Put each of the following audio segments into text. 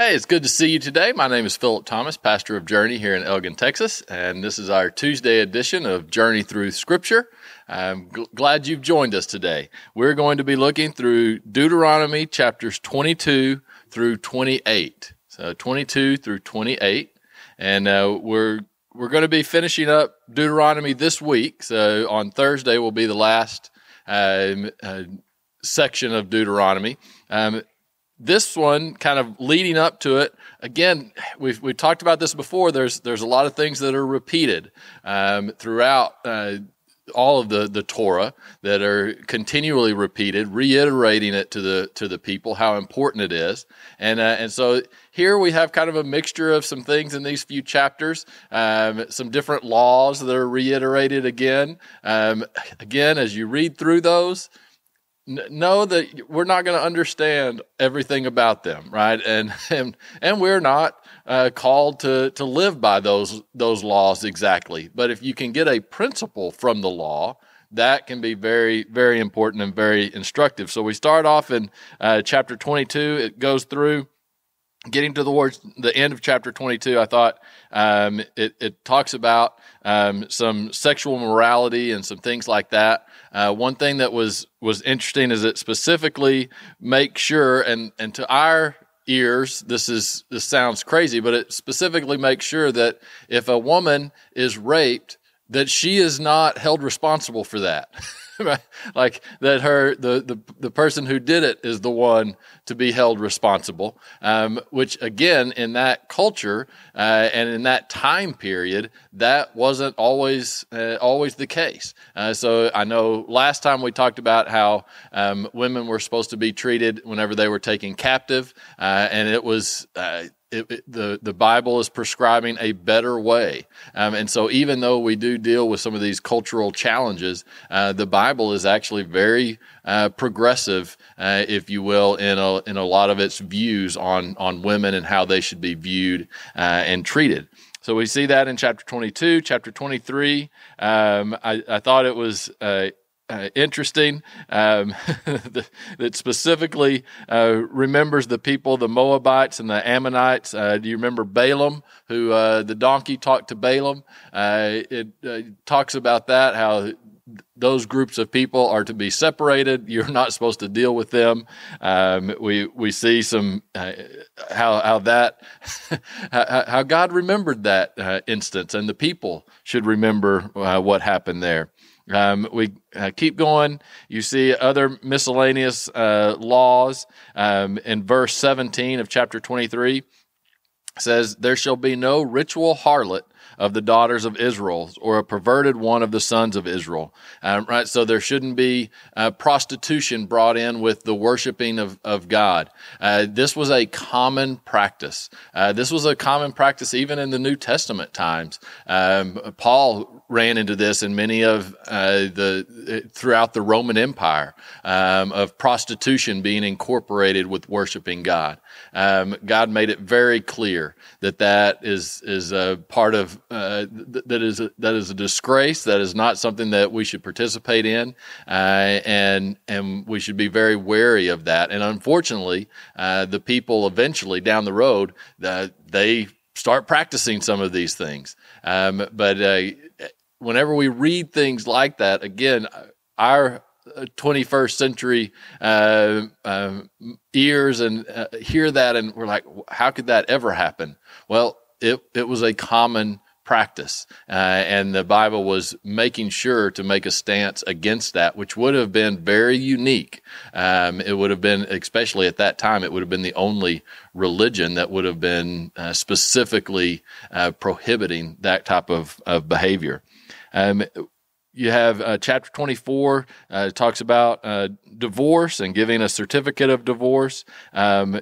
Hey, it's good to see you today. My name is Philip Thomas, pastor of Journey here in Elgin, Texas, and this is our Tuesday edition of Journey Through Scripture. I'm gl- glad you've joined us today. We're going to be looking through Deuteronomy chapters 22 through 28. So 22 through 28, and uh, we're we're going to be finishing up Deuteronomy this week. So on Thursday will be the last um, uh, section of Deuteronomy. Um, this one kind of leading up to it again we've, we've talked about this before. There's there's a lot of things that are repeated um, throughout uh, all of the the torah that are continually repeated reiterating it to the to the people how important it is. And uh, and so here we have kind of a mixture of some things in these few chapters um, some different laws that are reiterated again. Um, again as you read through those know that we're not going to understand everything about them, right? And and and we're not uh, called to to live by those those laws exactly. But if you can get a principle from the law, that can be very very important and very instructive. So we start off in uh, chapter 22. It goes through getting to the words, the end of chapter 22, I thought um, it, it, talks about um, some sexual morality and some things like that. Uh, one thing that was was interesting is it specifically makes sure, and and to our ears, this is this sounds crazy, but it specifically makes sure that if a woman is raped, that she is not held responsible for that. like that her the, the the person who did it is the one to be held responsible um, which again in that culture uh, and in that time period that wasn't always uh, always the case uh, so i know last time we talked about how um, women were supposed to be treated whenever they were taken captive uh, and it was uh, it, it, the the Bible is prescribing a better way, um, and so even though we do deal with some of these cultural challenges, uh, the Bible is actually very uh, progressive, uh, if you will, in a in a lot of its views on on women and how they should be viewed uh, and treated. So we see that in chapter 22, chapter 23. Um, I, I, thought it was uh, uh, interesting um, that specifically uh, remembers the people, the Moabites and the Ammonites. Uh, do you remember Balaam, who uh, the donkey talked to Balaam? Uh, it uh, talks about that, how those groups of people are to be separated. You're not supposed to deal with them. Um, we we see some how how that how God remembered that instance, and the people should remember what happened there. Um, we uh, keep going. You see other miscellaneous uh, laws um, in verse 17 of chapter 23 says, There shall be no ritual harlot of the daughters of Israel or a perverted one of the sons of Israel. Um, right? So there shouldn't be uh, prostitution brought in with the worshiping of, of God. Uh, this was a common practice. Uh, this was a common practice even in the New Testament times. Um, Paul ran into this in many of uh, the throughout the Roman Empire um, of prostitution being incorporated with worshiping God. Um, God made it very clear that that is is a part of uh, th- that is a, that is a disgrace. That is not something that we should participate in, uh, and and we should be very wary of that. And unfortunately, uh, the people eventually down the road uh, they start practicing some of these things. Um, but uh, whenever we read things like that, again, our 21st century uh, uh, ears and uh, hear that, and we're like, how could that ever happen? Well, it it was a common practice, uh, and the Bible was making sure to make a stance against that, which would have been very unique. Um, it would have been, especially at that time, it would have been the only religion that would have been uh, specifically uh, prohibiting that type of, of behavior. Um, you have uh, chapter 24 uh, talks about uh, divorce and giving a certificate of divorce. Um,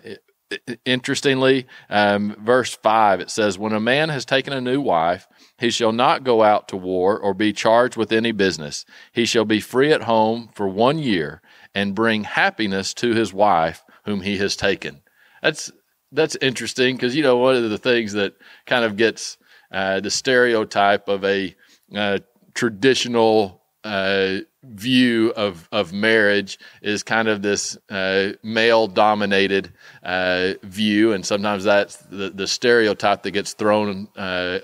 interestingly, um, verse 5, it says, When a man has taken a new wife, he shall not go out to war or be charged with any business. He shall be free at home for one year and bring happiness to his wife whom he has taken. That's that's interesting because you know one of the things that kind of gets uh, the stereotype of a uh, traditional uh, view of, of marriage is kind of this uh, male dominated uh, view, and sometimes that's the, the stereotype that gets thrown uh,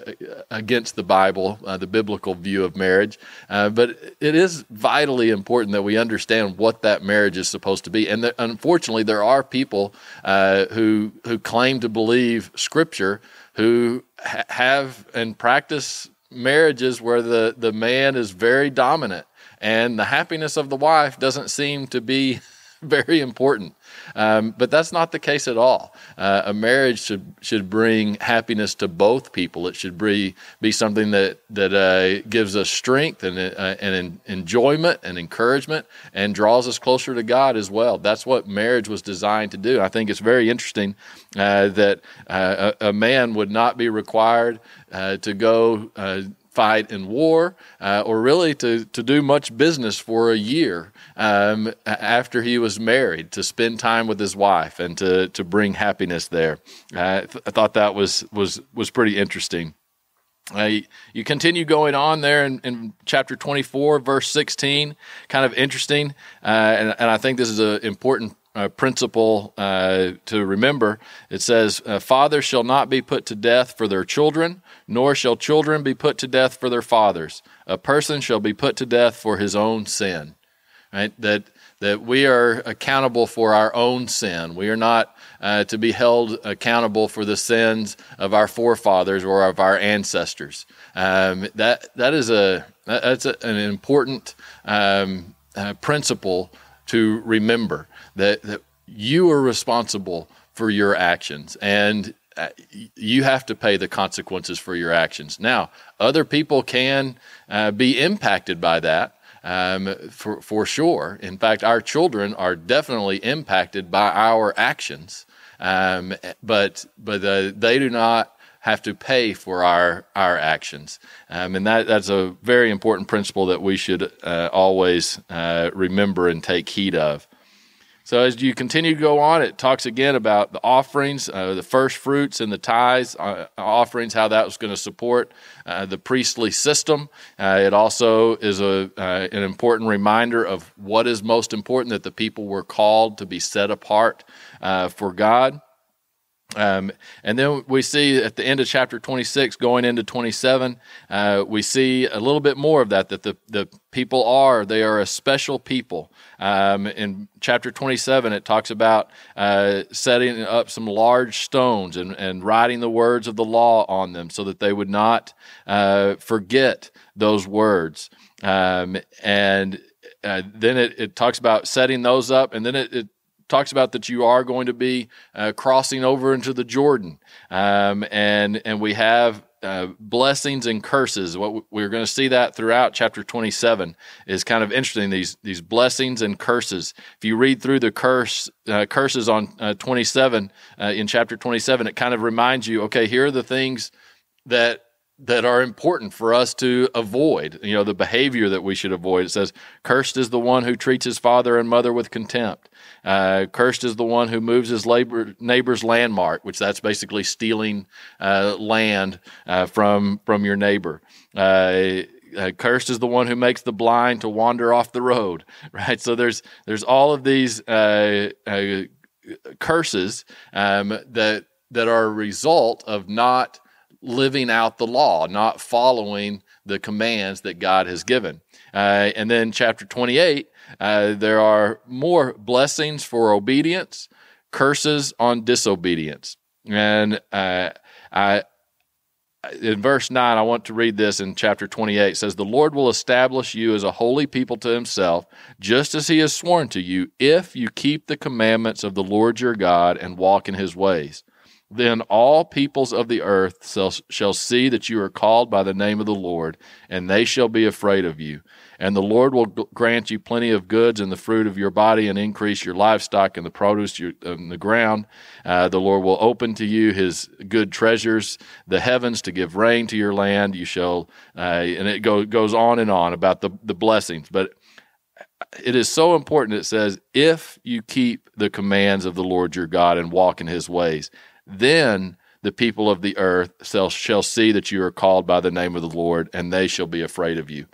against the Bible, uh, the biblical view of marriage. Uh, but it is vitally important that we understand what that marriage is supposed to be. And unfortunately, there are people uh, who who claim to believe Scripture who ha- have and practice marriages where the, the man is very dominant. And the happiness of the wife doesn't seem to be very important. Um, but that's not the case at all. Uh, a marriage should should bring happiness to both people. It should be be something that that uh, gives us strength and uh, and enjoyment and encouragement and draws us closer to God as well. That's what marriage was designed to do. I think it's very interesting uh, that uh, a, a, man would not be required uh, to go fight in war uh, or really to, to do much business for a year um, after he was married to spend time with his wife and to, to bring happiness there. Uh, I thought that was, was, was pretty interesting. Uh, you continue going on there in, in, chapter 24, verse 16, kind of interesting. Uh, and, and, I think this is an important uh, principle uh, to remember. It says, uh, Fathers shall not be put to death for their children, nor shall children be put to death for their fathers. A person shall be put to death for his own sin. Right? That that we are accountable for our own sin. We are not uh, to be held accountable for the sins of our forefathers or of our ancestors. Um, that that is a that's a, an important um, uh, principle to remember that, that you are responsible for your actions and uh, you have to pay the consequences for your actions. Now, other people can uh, be impacted by that. Um, for for sure. In fact, our children are definitely impacted by our actions, um, but but uh, they do not have to pay for our our actions, um, and that that's a very important principle that we should uh, always uh, remember and take heed of. So as you continue to go on, it talks again about the offerings, uh, the first fruits and the tithes uh, offerings, how that was going to support uh, the priestly system. Uh, it also is a uh, an important reminder of what is most important that the people were called to be set apart uh, for God. Um, and then we see at the end of chapter 26, going into 27, uh, we see a little bit more of that, that the, the people are, they are a special people. Um, in chapter 27, it talks about uh, setting up some large stones and, and writing the words of the law on them so that they would not uh, forget those words. Um, and uh, then it, it, talks about setting those up, and then it, it talks about that you are going to be uh, crossing over into the Jordan, um, and and we have uh, blessings and curses. What we're going to see that throughout chapter 27 is kind of interesting. These these blessings and curses. If you read through the curse uh, curses on uh, 27 uh, in chapter 27, it kind of reminds you, okay, here are the things that that are important for us to avoid. You know, the behavior that we should avoid. It says, "Cursed is the one who treats his father and mother with contempt." Uh, cursed is the one who moves his labor, neighbor's landmark, which that's basically stealing uh, land uh, from from your neighbor. Uh, uh, cursed is the one who makes the blind to wander off the road. Right. So there's there's all of these uh, curses um, that that are a result of not living out the law, not following the commands that God has given. Uh, and then chapter 28, uh, there are more blessings for obedience, curses on disobedience. And uh, I, in verse 9, I want to read this in chapter 28. It says, The Lord will establish you as a holy people to himself, just as he has sworn to you, if you keep the commandments of the Lord your God and walk in his ways. Then all peoples of the earth shall, shall see that you are called by the name of the Lord, and they shall be afraid of you. And the Lord will grant you plenty of goods and the fruit of your body, and increase your livestock and the produce of the ground. Uh, the Lord will open to you his good treasures, the heavens, to give rain to your land. You shall, uh, and it go, goes on and on about the, the blessings. But it is so important. It says, if you keep the commands of the Lord your God and walk in his ways. Then the people of the earth shall, see that you are called by the name of the Lord, and they shall be afraid of you.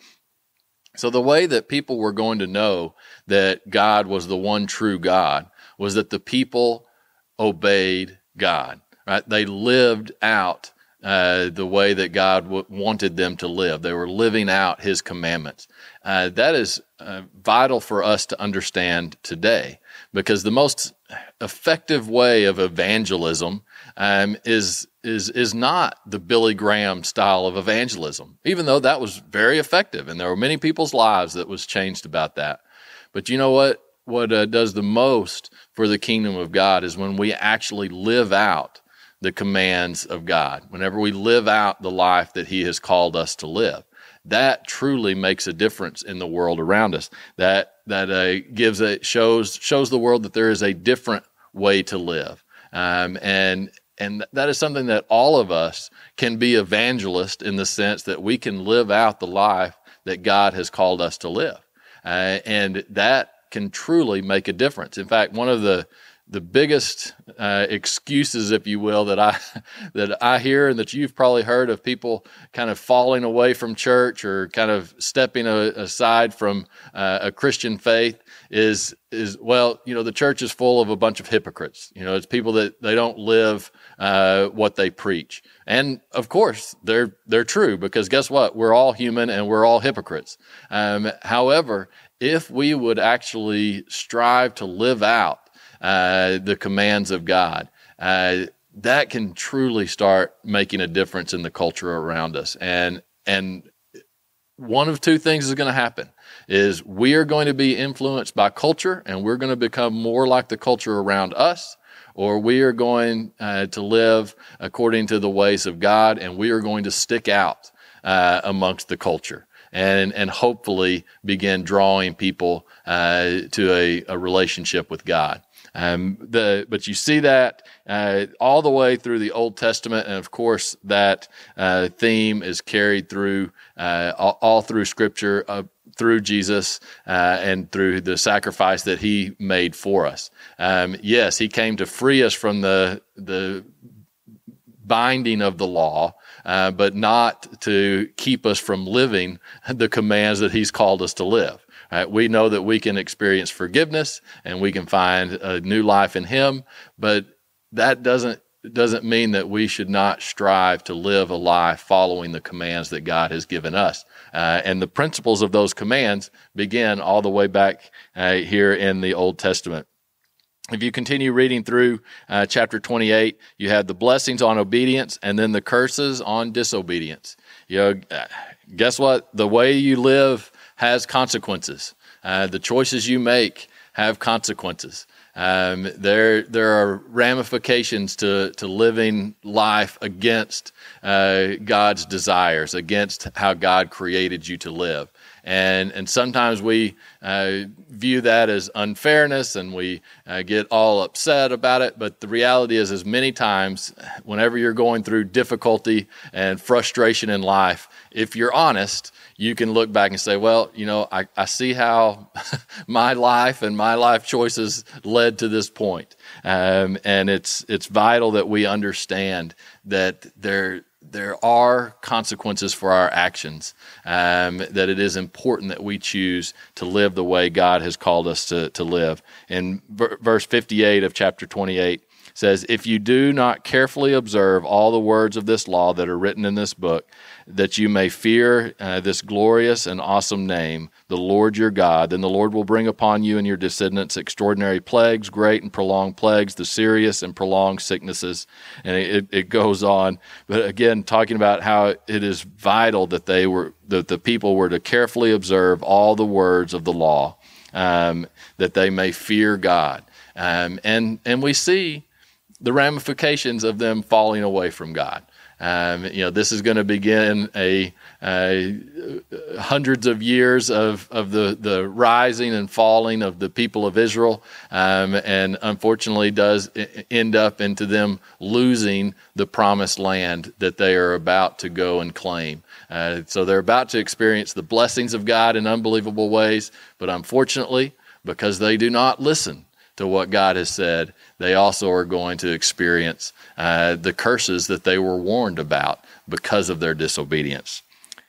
So the way that people were going to know that God was the one true God was that the people obeyed God, right? They lived out uh, the way that God w- wanted them to live. They were living out His commandments. Uh, that is uh, vital for us to understand today because the most effective way of evangelism um, is is is not the Billy Graham style of evangelism, even though that was very effective and there were many people's lives that was changed about that. But you know what? What uh, does the most for the kingdom of God is when we actually live out the commands of God. Whenever we live out the life that He has called us to live, that truly makes a difference in the world around us. That that uh, gives a shows shows the world that there is a different way to live, um, and and that is something that all of us can be evangelist in the sense that we can live out the life that God has called us to live, uh, and that can truly make a difference. In fact, one of the the biggest uh, excuses, if you will, that I that I hear and that you've probably heard of people kind of falling away from church or kind of stepping a, aside from uh, a Christian faith is is well, you know, the church is full of a bunch of hypocrites. You know, it's people that they don't live uh, what they preach, and of course they're they're true because guess what? We're all human and we're all hypocrites. Um, however, if we would actually strive to live out uh, the commands of God, uh, that can truly start making a difference in the culture around us. And and one of two things is going to happen is we are going to be influenced by culture and we're going to become more like the culture around us or we are going uh, to live according to the ways of God and we are going to stick out uh, amongst the culture and and hopefully begin drawing people uh, to a, a relationship with God. Um, the, but you see that uh, all the way through the Old Testament, and of course that uh, theme is carried through uh, all, all, through Scripture, uh, through Jesus, uh, and through the sacrifice that He made for us. Um, yes, He came to free us from the the binding of the law, uh, but not to keep us from living the commands that He's called us to live. Right? We know that we can experience forgiveness and we can find a new life in Him, but that doesn't doesn't mean that we should not strive to live a life following the commands that God has given us. Uh, and the principles of those commands begin all the way back uh, here in the Old Testament. If you continue reading through uh, chapter 28, you have the blessings on obedience and then the curses on disobedience. You know, uh, guess what? The way you live has consequences. Uh, the choices you make have consequences. Um, there, there are ramifications to, to living life against uh, God's desires, against how God created you to live. And, and sometimes we uh, view that as unfairness and we uh, get all upset about it. But the reality is, as many times, whenever you're going through difficulty and frustration in life, if you're honest, you can look back and say, well, you know, I, I see how my life and my life choices led to this point. Um, and it's, it's vital that we understand that there, there are consequences for our actions, um, that it is important that we choose to live the way God has called us to, to live. In verse 58 of chapter 28, says, If you do not carefully observe all the words of this law that are written in this book, that you may fear uh, this glorious and awesome name, the Lord your God. Then the Lord will bring upon you and your descendants extraordinary plagues, great and prolonged plagues, the serious and prolonged sicknesses. And it, it goes on. But again, talking about how it is vital that they were, that the people were to carefully observe all the words of the law, um, that they may fear God. Um, and, and we see the ramifications of them falling away from God. Um, you know, this is going to begin a, a, hundreds of years of, of the, the rising and falling of the people of Israel, um, and unfortunately does end up into them losing the promised land that they are about to go and claim. Uh, so they're about to experience the blessings of God in unbelievable ways, but unfortunately, because they do not listen to what God has said, they also are going to experience uh, the curses that they were warned about because of their disobedience.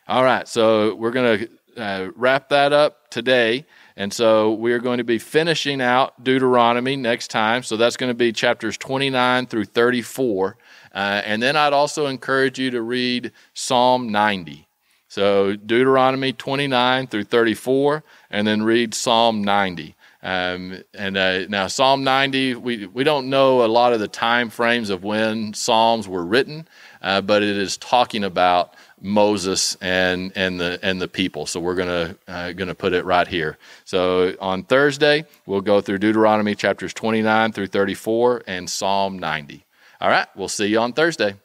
All right, so we're going to uh, wrap that up today. And so we're going to be finishing out Deuteronomy next time. So that's going to be chapters 29 through 34. Uh, and then I'd also encourage you to read Psalm 90. So Deuteronomy 29 through 34, and then read Psalm 90. Um, and uh, now Psalm 90, we, we don't know a lot of the time frames of when Psalms were written, uh, but it is talking about Moses and and the and the people. So we're gonna uh, gonna put it right here. So on Thursday we'll go through Deuteronomy chapters 29 through 34 and Psalm 90. All right, we'll see you on Thursday.